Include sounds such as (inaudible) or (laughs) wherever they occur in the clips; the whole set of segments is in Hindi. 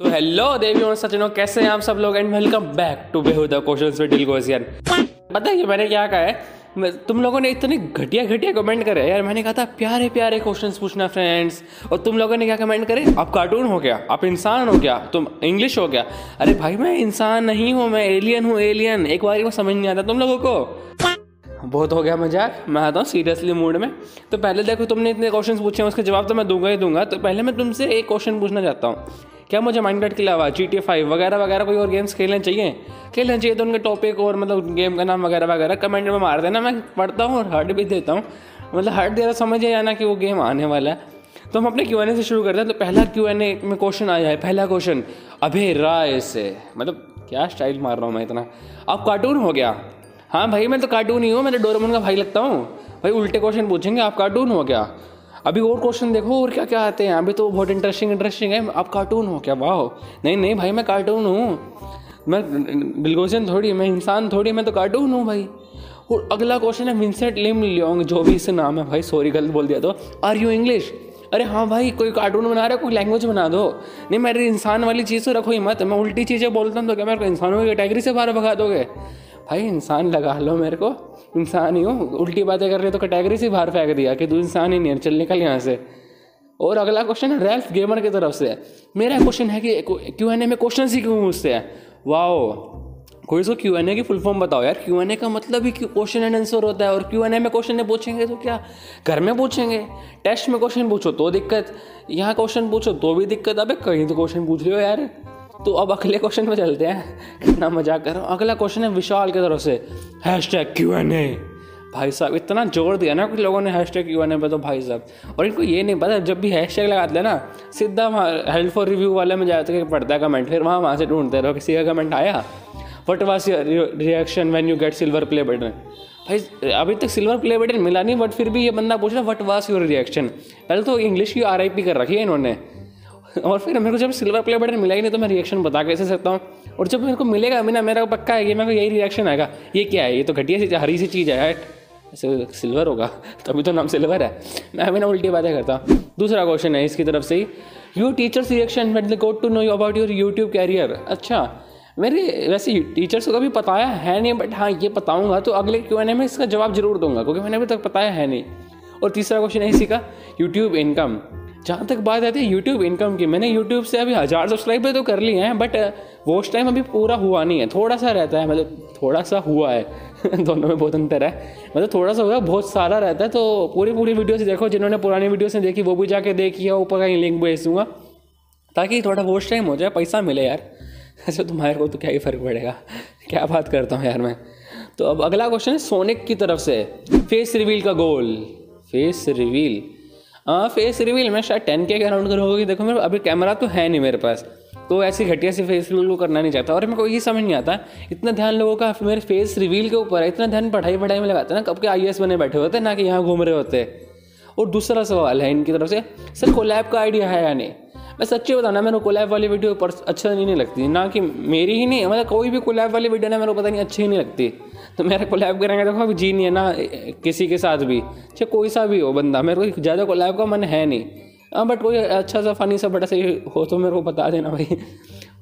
तो हेलो देवी और सचिनो, कैसे हैं आप सब लोग? एंड वेलकम बैक टू बेहुदा क्वेश्चंस विद दिल गोसियन पता मैंने क्या कहा है? तुम लोगों ने इतने घटिया घटिया कमेंट करे यार, मैंने कहा था प्यारे प्यारे क्वेश्चंस पूछना फ्रेंड्स और तुम लोगों ने क्या कमेंट करे? आप कार्टून हो गया आप इंसान हो गया तुम इंग्लिश हो गया अरे भाई, मैं इंसान नहीं हूँ, मैं एलियन हूँ एलियन एक बार को समझ नहीं आता तुम लोगों को। बहुत हो गया मज़ाक, मैं आता हूँ सीरियसली मूड में। तो पहले देखो, तुमने इतने क्वेश्चंस पूछे हैं, उसके जवाब तो मैं दूँगा ही दूँगा। तो पहले मैं तुमसे एक क्वेश्चन पूछना चाहता हूँ। क्या मुझे माइंड के अलावा जी टी फाइव वगैरह वगैरह कोई और गेम्स खेलने चाहिए? खेलने चाहिए तो उनके टॉपिक और मतलब गेम का नाम वगैरह वगैरह कमेंट में मार देना। मैं पढ़ता हूँ और हर्ट भी देता हूँ। मतलब हर्ट दे रहा समझ आना कि वो गेम आने वाला है। तो हम अपने क्यू एन ए से शुरू करते हैं। तो पहला क्यू एन ए में क्वेश्चन आया है। पहला क्वेश्चन अभय राय से। मतलब क्या स्टाइल मार रहा हूँ मैं इतना? अब कार्टून हो गया? हाँ भाई, मैं तो कार्टून ही हूँ। मैं तो डोरेमोन का भाई लगता हूँ। भाई उल्टे क्वेश्चन पूछेंगे, आप कार्टून हो क्या अभी और क्वेश्चन देखो, और क्या क्या आते हैं? अभी तो बहुत इंटरेस्टिंग इंटरेस्टिंग है। आप कार्टून हो क्या? वाह नहीं नहीं भाई, मैं कार्टून हूँ। मैं बिलगोजन थोड़ी, मैं इंसान थोड़ी, मैं तो कार्टून हूँ भाई। और अगला क्वेश्चन है विंसेंट लिम लियोंग जो भी इससे नाम है भाई सॉरी गलत बोल दिया तो। आर यू इंग्लिश अरे हाँ भाई, कोई कार्टून बना रहा है, कोई लैंग्वेज बना दो। नहीं, मेरी इंसान वाली चीज़ तो रखो ही मत। मैं उल्टी चीज़ें बोलता हूँ तो क्या मेरे को इंसानों की कैटेगरी से बाहर भगा दोगे? भाई, इंसान लगा लो मेरे को। इंसान ही हो। उल्टी बातें कर रहे तो कैटेगरी से बाहर फेंक दिया कि तू इंसान ही नहीं है। चल निकल यहाँ से। और अगला क्वेश्चन है रेल्फ गेमर की तरफ़ से। मेरा क्वेश्चन है कि क्यू एन ए में क्वेश्चन ही क्यों पूछते हैं? वाओ कोई इसको क्यू एन ए की फुल फॉर्म बताओ यार। क्यू एन ए का मतलब ही क्वेश्चन एंड आंसर होता है। और क्यू एन ए में क्वेश्चन नहीं पूछेंगे तो क्या? घर में पूछेंगे। टेस्ट में क्वेश्चन पूछो तो दिक्कत। यहाँ क्वेश्चन पूछो तो भी दिक्कत। अबे कहीं तो क्वेश्चन पूछ हो यार। तो अब अगले क्वेश्चन पे चलते हैं। कितना मज़ाक कर रहा हूँ। अगला क्वेश्चन है विशाल की तरफ़ से। Hashtag Q N A भाई साहब, इतना ज़ोर दिया ना कुछ लोगों ने hashtag Q N A पे तो भाई साहब। और इनको ये नहीं पता, जब भी हैश टैग लगाते हैं ना, सीधा वहाँ हेल्प फॉर रिव्यू वाले में जाते हैं, पढ़ता है कमेंट फिर वहाँ वहाँ से ढूंढते रहो, किसी का कमेंट आया? What was reaction when you get silver play button भाई, अभी तक सिल्वर प्ले बटन मिला नहीं बट फिर भी ये बंदा पूछ रहा वट वाज योर रिएक्शन पहले तो इंग्लिश की आर आई पी कर रखी है इन्होंने। और फिर मेरे को जब सिल्वर प्ले बटन मिला ही नहीं तो मैं रिएक्शन बता कैसे सकता हूँ। और जब मेरे को मिलेगा अभी ना, मेरा पक्का है कि मेरे को यही रिएक्शन आएगा। ये क्या है? ये तो घटिया सी हरी सी चीज़ है ऐसे सिल्वर होगा। (laughs) तभी तो नाम सिल्वर है। मैं अभी ना उल्टी बातें करता हूँ। दूसरा क्वेश्चन है इसकी तरफ़ से ही। Your teachers reaction wait they got to know you about your YouTube career अच्छा मेरे वैसे टीचर्स को कभी बताया है नहीं बट हाँ ये बताऊँगा तो अगले क्यू एन में इसका जवाब ज़रूर दूँगा, क्योंकि मैंने अभी तक बताया है नहीं। और तीसरा क्वेश्चन है इसी का। यूट्यूब इनकम जहाँ तक बात आती है यूट्यूब इनकम की, मैंने यूट्यूब से अभी हज़ार सब्सक्राइबर तो कर लिए हैं बट वॉच टाइम अभी पूरा हुआ नहीं है। थोड़ा सा रहता है मतलब थोड़ा सा हुआ है। (laughs) दोनों में बहुत अंतर है। मतलब थोड़ा सा हुआ बहुत सारा रहता है तो पूरी पूरी वीडियो से देखो, जिन्होंने पुरानी वीडियो से देखी, वो भी जाके देखी है ऊपर ही लिंक भेज दूँगा ताकि थोड़ा वॉच टाइम हो जाए, पैसा मिले यार। ऐसे (laughs) तुम्हारे को तो क्या ही फ़र्क पड़ेगा? (laughs) क्या बात करता हूँ यार मैं। तो अब अगला क्वेश्चन है सोनिक की तरफ़ से। फेस रिवील का गोल फेस रिवील हाँ फेस रिवील मैं शायद टेन के अराउंड करूँगा कि देखो मेरे अभी कैमरा तो है नहीं मेरे पास। तो ऐसी घटिया सी फेस रिवील को करना नहीं चाहता। और मेरे को ये समझ नहीं आता, इतना ध्यान लोगों का मेरे फेस रिवील के ऊपर है, इतना ध्यान पढ़ाई पढ़ाई में लगाते हैं ना, कब के आई बने बैठे होते हैं, ना कि यहाँ घूम रहे होते और दूसरा सवाल है इनकी तरफ़ से, सर कोलैब का आइडिया है या नहीं? मैं सच्ची बताना मेरे को कोलैब वाली वीडियो पर अच्छा नहीं, नहीं लगती। ना कि मेरी ही नहीं मतलब कोई भी कोलैब वाली वीडियो ना मेरे को पता नहीं अच्छी ही नहीं लगती। तो मेरा कोलैब करेंगे देखो अभी जी नहीं है ना किसी के साथ भी। चाहे कोई सा भी हो बंदा मेरे को ज़्यादा कोलैब का मन है नहीं। हाँ बट कोई अच्छा सा फनी सा बड़ा सा हो तो मेरे को बता देना भाई।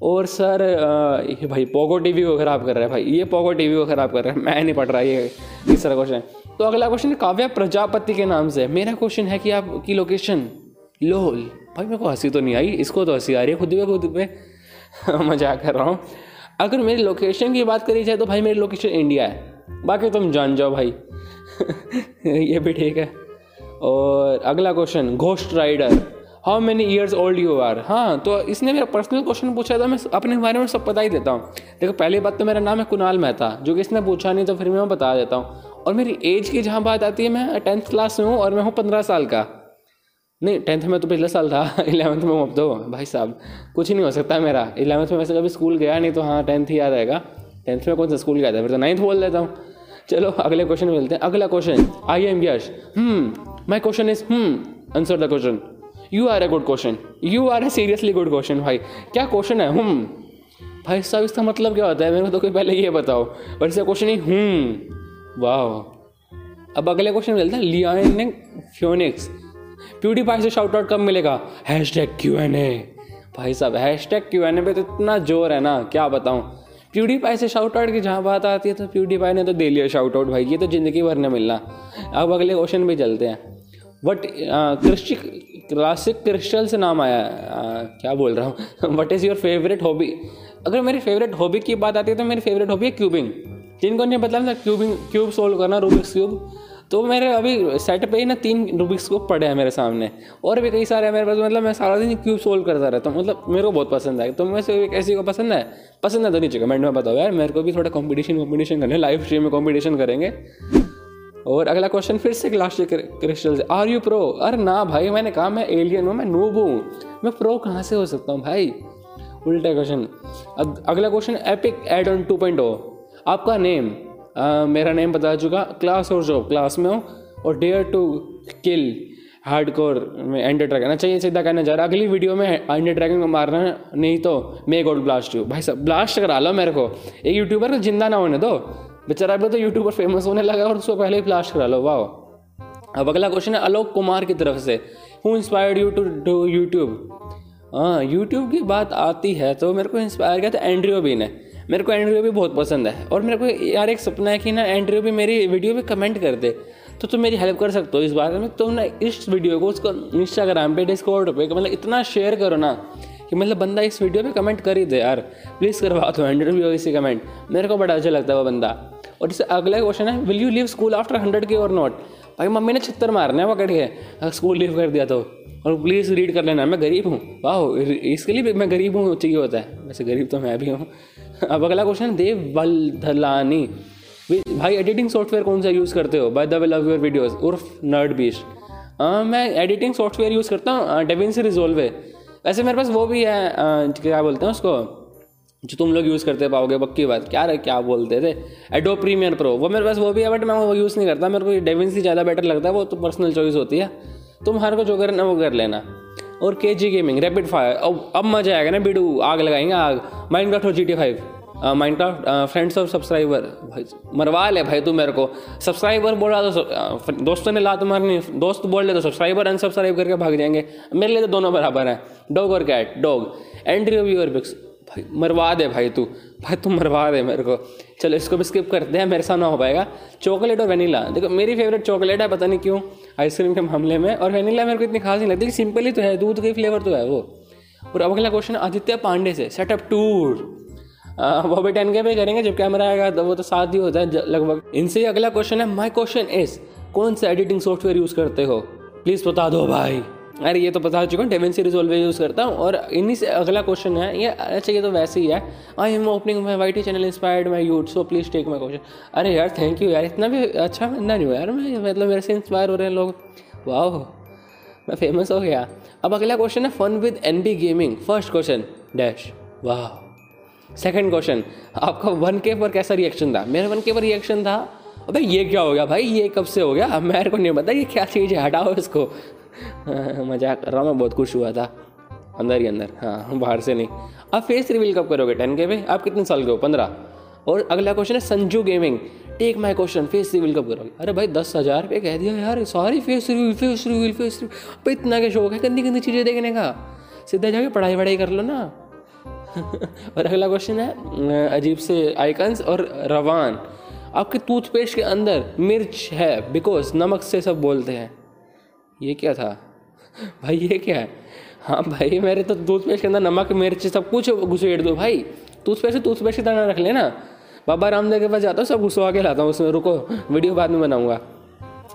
और सर ये भाई पोगो टीवी को ख़राब कर रहा है भाई। ये पोगो टीवी को ख़राब कर रहा है। मैं नहीं पढ़ रहा ये तीसरा क्वेश्चन तो अगला क्वेश्चन काव्या प्रजापति के नाम से। मेरा क्वेश्चन है कि आपकी लोकेशन लोल। भाई, मेरे को हँसी तो नहीं आई। इसको तो हँसी आ रही है खुद पे खुद पे। (laughs) मज़ाक कर रहा हूँ। अगर मेरी लोकेशन की बात करी जाए तो भाई, मेरी लोकेशन इंडिया है। बाकी तुम जान जाओ भाई। (laughs) ये भी ठीक है। और अगला question Ghost Rider how many years old you are हाँ तो इसने मेरा पर्सनल क्वेश्चन पूछा था। मैं अपने बारे में सब बता ही देता हूँ। देखो, पहली बात तो मेरा नाम है कुणाल मेहता। जो कि इसने पूछा नहीं तो फिर मैं बता देता हूँ। और मेरी एज की जहाँ बात आती है, मैं टेंथ क्लास में हूँ और मैं हूँ पंद्रह साल का। नहीं टेंथ में तो पिछले साल था (laughs) इलेवंथ में अब तो भाई साहब। कुछ ही नहीं हो सकता मेरा। इलेवंथ में वैसे कभी स्कूल गया नहीं तो हाँ टेंथ ही याद आएगा। टेंथ में कौन सा स्कूल गया था? फिर तो नाइन्थ बोल देता हूँ। चलो, अगले क्वेश्चन मिलते हैं। अगला question I am Yash my question is hmm answer the question you are a good question you are a seriously good question भाई। क्या क्वेश्चन है? हम्म भाई साहब, इसका मतलब क्या होता है? मेरे को तो कोई पहले ये बताओ। और इसका क्वेश्चन ही हम्म वाह अब अगले क्वेश्चन मिलता है। लियानिक फ्योनिक्स प्यूडीफाई से शाउट आउट कब मिलेगा? Hashtag Q N A भाई साहब hashtag Q N A पे तो इतना ज़ोर है ना क्या बताऊँ? प्यूडी पाई से शाउट आउट की जहाँ बात आती है तो प्यूडी पाई ने तो दे लिया शाउट आउट भाई ये तो ज़िंदगी भर नहीं मिलना। अब अगले क्वेश्चन भी चलते हैं। वट क्रिस्टी क्लासिक क्रिस्टल से नाम आया आ, क्या बोल रहा हूँ? What is your favourite hobby अगर मेरी फेवरेट हॉबी की बात आती है तो मेरी फेवरेट हॉबी है क्यूबिंग जिनको नहीं पता क्यूबिंग क्यूब सोल्व करना रूबिक्स क्यूब तो मेरे अभी सेट पे ही ना तीन रूबिक्स को पड़े हैं मेरे सामने। और भी कई सारे हैं मेरे पास मतलब मैं सारा दिन क्यूब सोल्व करता रहता हूँ। मतलब मेरे को बहुत पसंद है। तो मैं से किसी को पसंद है पसंद है तो नीचे कमेंट में बताओ यार, मेरे को भी थोड़ा कॉम्पिटिशन कॉम्पिटिशन करने लाइव स्ट्रीम में कॉम्पिटिशन करेंगे। और अगला क्वेश्चन फिर से क्लास क्रिस्टल से। आर यू प्रो अरे ना भाई, मैंने कहा मैं एलियन हूँ, मैं नूब हूँ। मैं प्रो कहाँ से हो सकता हूँ भाई? उल्टा क्वेश्चन अगला question epic add on two point O आपका नेम मेरा नेम बता चुका क्लास और जॉब क्लास में हो, और dare to kill hardcore में एंडर ड्रैगन अच्छा ये सीधा कहना चाह रहा अगली वीडियो में एंडर ड्रैगन को मारना नहीं तो मे गोल्ड ब्लास्ट यू भाई सब ब्लास्ट करा लो मेरे को। एक यूट्यूबर को ज़िंदा ना होने दो। बेचारा अभी तो यूट्यूबर फ़ेमस होने लगा और उसको पहले ही ब्लास्ट करा लो। वाह अब अगला क्वेश्चन है आलोक कुमार की तरफ़ से। Who inspired you to do YouTube हाँ यूट्यूब की बात आती है तो मेरे को इंस्पायर किया था एंड्रियो भी ने। मेरे को एंड्रियो भी बहुत पसंद है। और मेरे को यार एक सपना है कि ना एंड्रियो भी मेरी वीडियो पे कमेंट कर दे। तो तुम मेरी हेल्प कर सकते हो इस बारे में। तुम ना इस वीडियो को उसको इंस्टाग्राम पे डिस्कॉर्ड पे मतलब इतना शेयर करो ना कि मतलब बंदा इस वीडियो पे कमेंट कर ही दे यार। प्लीज़ करवा दो हंड्रेड व्यू इसी कमेंट मेरे को बड़ा अच्छा लगता है वो बंदा। और इससे अगला क्वेश्चन है will you leave school after hundred K और नॉट भाई मम्मी ने छत्तर मारना है कट के। स्कूल लीव कर दिया तो। और प्लीज़ रीड कर लेना, मैं गरीब हूँ। वाह इसके लिए मैं गरीब हूँ चाहिए होता है। वैसे गरीब तो मैं भी हूँ। (laughs) अब अगला क्वेश्चन देव बलधलानी भाई एडिटिंग सॉफ्टवेयर कौन सा यूज़ करते हो? By the way love your videos उर्फ़ nerd बीस मैं एडिटिंग सॉफ्टवेयर यूज़ करता हूँ डेविन रिजोल्व वैसे मेरे पास वो भी है क्या बोलते हैं उसको? जो तुम लोग यूज़ करते पाओगे, पक्की बात। क्या रहे क्या बोलते थे? एडो प्रीमियर प्रो वो मेरे पास वो भी है बट मैं वो यूज़ नहीं करता। मेरे को डेविन ज़्यादा बेटर लगता है, वो तो पर्सनल चॉइस होती है। तुम हर को जो करना, वो कर लेना। और के जी गेमिंग रैपिड फायर अब अब मज़ा आएगा ना बीडू, आग लगाएँगे आग. माइंड क्राफ्ट और G T five Minecraft friends और सब्सक्राइबर भाई, मरवा ले भाई तू मेरे को. सब्सक्राइबर बोल रहा तो दोस्तों ने ला तुम्हारे नहीं, दोस्त बोल ले तो सब्सक्राइबर अनसब्सक्राइब करके भाग जाएँगे. मेरे लिए तो दोनों बराबर हैं. डॉग और cat dog entry of your picks भाई, मरवा दे भाई तू. भाई, तू मरवा दे मेरे को. चलो, इसको भी स्किप करते हैं, मेरे साथ ना हो पाएगा. चॉकलेट और वेनीला देखो, मेरी फेवरेट चॉकलेट है, पता नहीं क्यों. आइसक्रीम के मामले में और वेनिला मेरे को इतनी खास नहीं लगती सिंपल ही तो है, दूध का फ्लेवर तो है वो। और अब अगला क्वेश्चन आदित्य पांडे से सेटअप टूर वो भी टेन के पे करेंगे, जब कैमरा आएगा तो वो तो साथ ही होता है लगभग। इनसे ही अगला क्वेश्चन है माई क्वेश्चन इज़ कौन सा एडिटिंग सॉफ्टवेयर यूज़ करते हो? प्लीज़ बता दो भाई। अरे ये तो बता चुका हूँ डेवन सीरीज़ ऑलवेज यूज़ करता हूँ और इन्हीं से अगला क्वेश्चन है, ये अच्छा ये तो वैसे ही है। I am opening my Y T channel inspired my youth so please take my question अरे यार थैंक यू यार, इतना भी अच्छा बंदा नहीं हुआ यार मैं मतलब मेरे से इंस्पायर हो रहे हैं लोग। वाह मैं फ़ेमस हो गया। अब अगला क्वेश्चन है fun with N B gaming first question dash वाह सेकेंड क्वेश्चन आपका वन के पर कैसा रिएक्शन था? मेरा वन के पर रिएक्शन था, अबे ये क्या हो गया भाई? ये कब से हो गया? मेरे को नहीं पता, ये क्या चीज़ है? हटाओ इसको। (laughs) मज़ाक कर रहा हूँ, मैं बहुत खुश हुआ था। अंदर ही अंदर हाँ बाहर से नहीं। अब फेस रिवील कब करोगे? टेन के पे? आप कितने साल के हो? पंद्रह। और अगला क्वेश्चन है, Sanju gaming take my question face reveal कब करोगे? अरे भाई, दस हज़ार रुपये कह दिया यार, sorry face reveal face reveal face reveal भाई, इतना क्या शौक है गंदी गंदी चीज़ें देखने का? सीधा जाके पढ़ाई वढ़ाई कर लो ना। (laughs) और अगला क्वेश्चन है अजीब से आइकन्स और रवान। आपके टूथपेस्ट के अंदर मिर्च है बिकॉज़ नमक से सब बोलते हैं। ये क्या था? भाई ये क्या है? हाँ भाई, मेरे तो टूथपेस्ट के अंदर नमक, मिर्च, सब कुछ घुसेड़ दो भाई। टूथपेस्ट टूथपेस्ट की तरह रख लेना बाबा रामदेव के पास जाता हूँ, सब घुसवा के लाता हूँ उसमें। रुको वीडियो बाद में बनाऊँगा।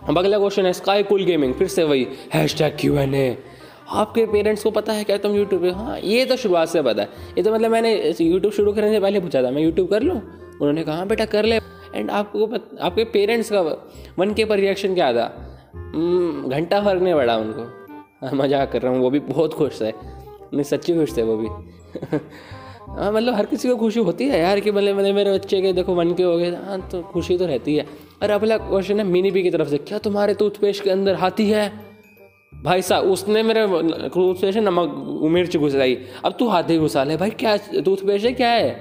अब अगला क्वेश्चन है स्काई कूल गेमिंग फिर से वही hashtag Q N A आपके पेरेंट्स को पता है क्या तुम यूट्यूब पे? हाँ ये तो शुरुआत से पता है। ये तो मतलब मैंने यूट्यूब शुरू करने से पहले पूछा था, मैं यूट्यूब कर लूँ? उन्होंने कहा हाँ बेटा, कर ले। एंड आपको आपके पेरेंट्स का वन के पर रिएक्शन क्या था? घंटा फ़र्क नहीं पड़ा उनको। हाँ, मज़ाक कर रहा हूँ वो भी बहुत खुश थे नहीं सच्ची खुश थे वो भी। (laughs) हाँ मतलब हर किसी को खुशी होती है यार कि मतलब मतलब मेरे बच्चे के देखो वन के हो गए। हाँ तो खुशी तो रहती है। और अगला क्वेश्चन है मिनी बी की तरफ़ से क्या तुम्हारे टूथपेस्ट के अंदर हाथी है? भाई साहब उसने मेरे टूथपेस्ट नमक मिर्च घुसाई। अब तू हाथी घुसा ले। भाई क्या टूथपेस्ट है? क्या है?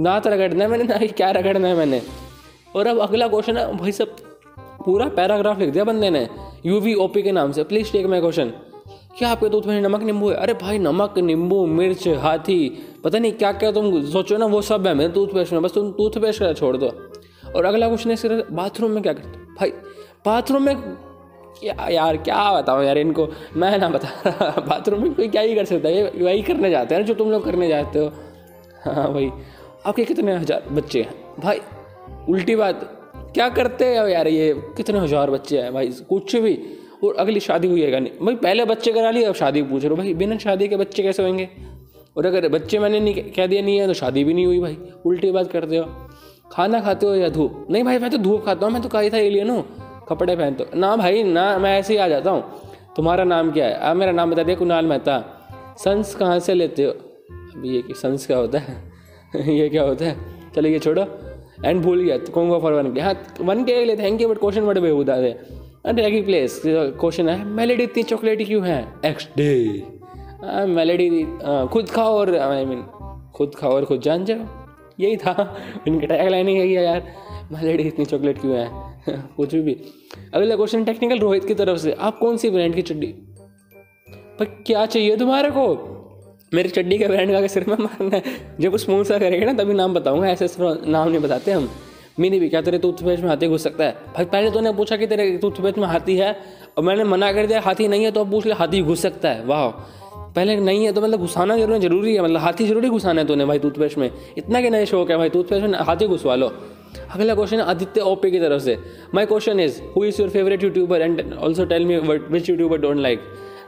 दांत रगड़ना है मैंने ना क्या रगड़ना है मैंने। और अब अगला क्वेश्चन है भाई सब पूरा पैराग्राफ लिख दिया बंदे ने यू वी ओ पी के नाम से। प्लीज़ टेक माई क्वेश्चन क्या आपके दूध में नमक नींबू है? अरे भाई, नमक, नींबू, मिर्च, हाथी, पता नहीं क्या क्या तुम सोचो ना, वो सब है मेरे टूथपेस्ट में। बस तुम टूथपेस्ट का छोड़ दो। और अगला क्वेश्चन है बाथरूम में क्या करते भाई बाथरूम में क्या यार, क्या बताऊँ यार इनको? मैं ना बता बाथरूम में कोई क्या ही कर सकता है? ये वही करने जाते हैं जो तुम लोग करने जाते हो। हाँ भाई आपके कितने हज़ार बच्चे हैं? भाई, उल्टी बात क्या करते हैं? यार ये कितने हज़ार बच्चे हैं भाई, कुछ भी। और अगली शादी हुई है नहीं, भाई पहले बच्चे करा लिए, अब शादी पूछ रहे हो भाई, बिना शादी के बच्चे कैसे होंगे? और अगर बच्चे मैंने नहीं कह दिया नहीं है तो शादी भी नहीं हुई भाई। उल्टी बात करते हो। खाना खाते हो या धूप? नहीं भाई, मैं तो धूप खाता हूँ, मैं तो कही था एलियन हूँ। कपड़े पहनते हो ना भाई, ना, मैं ऐसे ही आ जाता हूँ। तुम्हारा नाम क्या है? आप मेरा नाम बता दिया कुणाल मेहता। सन्स कहाँ से लेते हो? अभी ये कि सन्स क्या होता है? (laughs) ये क्या होता है? चलिए छोड़ो। एंड भूल गया तो कौन फॉर वन के हाँ वन के लिए थैंक यू बट क्वेश्चन बड़े बेहूदा थे रेगी प्लेस क्वेश्चन है मेलेडी इतनी चॉकलेटी क्यों है? एक्स डे मेलेडी खुद खाओ और आई मीन खुद खाओ और खुद जान जाओ। यही था, इनका टैग लाइन ही है यार। मेलेडी इतनी चॉकलेट क्यों है? (laughs) कुछ भी। अगला क्वेश्चन टेक्निकल रोहित की तरफ़ से, आप कौन सी ब्रांड की चड्डी? पर क्या चाहिए तुम्हारे को? मेरी चड्डी का ब्रांड का सिर में मारना है। जब स्पॉन्सर करेगा ना, तभी नाम बताऊँगा, ऐसे नाम नहीं बताते हम। मैंने भी क्या, तेरे टूथपेस्ट में हाथी घुस सकता है? भाई, पहले तो ने पूछा कि तेरे टूथपेस्ट में हाथी है, और मैंने मना कर दिया, हाथी नहीं है तो अब पूछ लिया हाथी घुस सकता है? वाह। पहले नहीं है तो मतलब घुसाना ज़रूर ज़रूरी है मतलब हाथी ज़रूरी घुसाना है तूने भाई टूथपेस्ट में। इतना कि नए शौक है भाई, टूथपेस्ट में हाथी घुसवा लो। अगला क्वेश्चन आदित्य ओपे की तरफ़ से। My question is who is your favourite YouTuber and also tell me which YouTuber don't like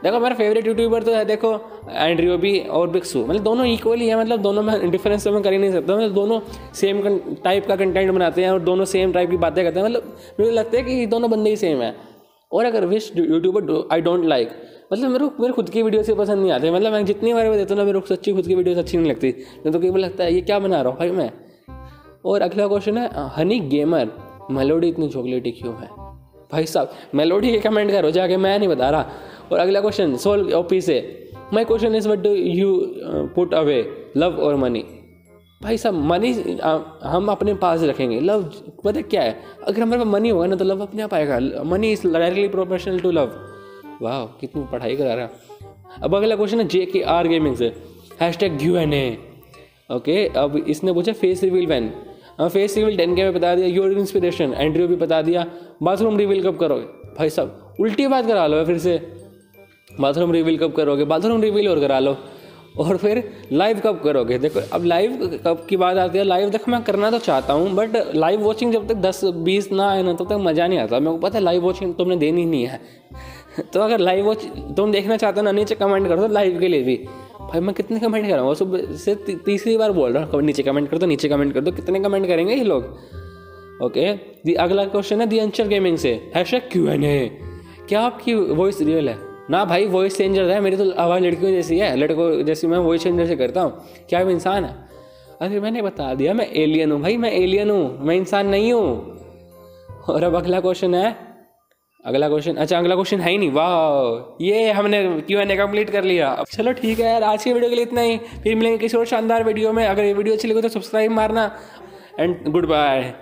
देखो, मेरा फेवरेट यूट्यूबर तो है, देखो एंड्रियो भी और बिक्सू मतलब दोनों इक्वली है मतलब दोनों में डिफरेंस तो मैं कर ही नहीं सकता। मतलब दोनों सेम टाइप का कंटेंट बनाते हैं और दोनों सेम टाइप की बातें करते हैं। मतलब मुझे लगता है कि दोनों बंदे ही सेम है। और अगर which YouTuber I don't like मतलब मेरे को मेरे खुद की वीडियो से पसंद नहीं आते। मतलब मैं जितनी बार देता हूँ ना, मेरे को सच्ची खुद की वीडियो अच्छी नहीं लगती। तो कई लगता है, ये क्या बना रहा हूँ भाई मैं? और अगला क्वेश्चन है, हनी गेमर मेलोडी इतनी चॉकलेटी क्यों है? भाई साहब मेलोडी के कमेंट करो, जाके मैं नहीं बता रहा। और अगला question Soul O P my question is what do you put away love और मनी भाई साहब मनी हम अपने पास रखेंगे। लव पता क्या है? अगर हमारे पास मनी होगा ना तो लव अपने आप आएगा। Money is directly professional to love वाह कितनी पढ़ाई करा रहा अब अगला क्वेश्चन है जे के आर गेमिंग से। Hashtag U N A okay अब इसने पूछा face reveal when face reveal ten K में बता दिया योर इंस्पिरेशन एंड्रियो भी बता दिया बाथरूम रिवील कब करोगे? भाई साहब, उल्टी बात करा लो फिर से। बाथरूम रिवील कब करोगे? बाथरूम रिवील और करा लो। और फिर लाइव कब करोगे? देखो, अब लाइव कब की बात आती है लाइव देखो, मैं करना तो चाहता हूँ बट लाइव वॉचिंग जब तक दस, बीस ना आए ना, तब तक मज़ा नहीं आता। मेरे को पता है लाइव वॉचिंग तुमने देनी नहीं है। तो अगर लाइव वॉच तुम देखना चाहते हो ना, नीचे कमेंट कर दो लाइव के लिए भी। भाई, मैं कितने कमेंट कर? रहा हूँ सुबह से तीसरी बार बोल रहा हूँ नीचे कमेंट कर दो नीचे कमेंट कर दो कितने कमेंट करेंगे ये लोग? ओके दी अगला क्वेश्चन है दी अंचर गेमिंग से। हैशटैग क्यू एन ए क्या आपकी वॉइस रियल है? ना भाई वॉइस चेंजर है, मेरी तो आवाज़ लड़कियों जैसी है, लड़कों जैसी, मैं वॉइस चेंजर से करता हूँ। क्या वो इंसान है? अरे, मैंने बता दिया, मैं एलियन हूँ भाई, मैं एलियन हूँ, मैं इंसान नहीं हूँ। और अब अगला क्वेश्चन है, अगला क्वेश्चन अच्छा अगला क्वेश्चन है ही नहीं वाह ये हमने क्यों एन ए कंप्लीट कर लिया। अब चलो ठीक है यार, आज की वीडियो के लिए इतना ही। फिर मिलेंगे किसी और शानदार वीडियो में। अगर ये वीडियो अच्छी लगे तो सब्सक्राइब मारना। And good bye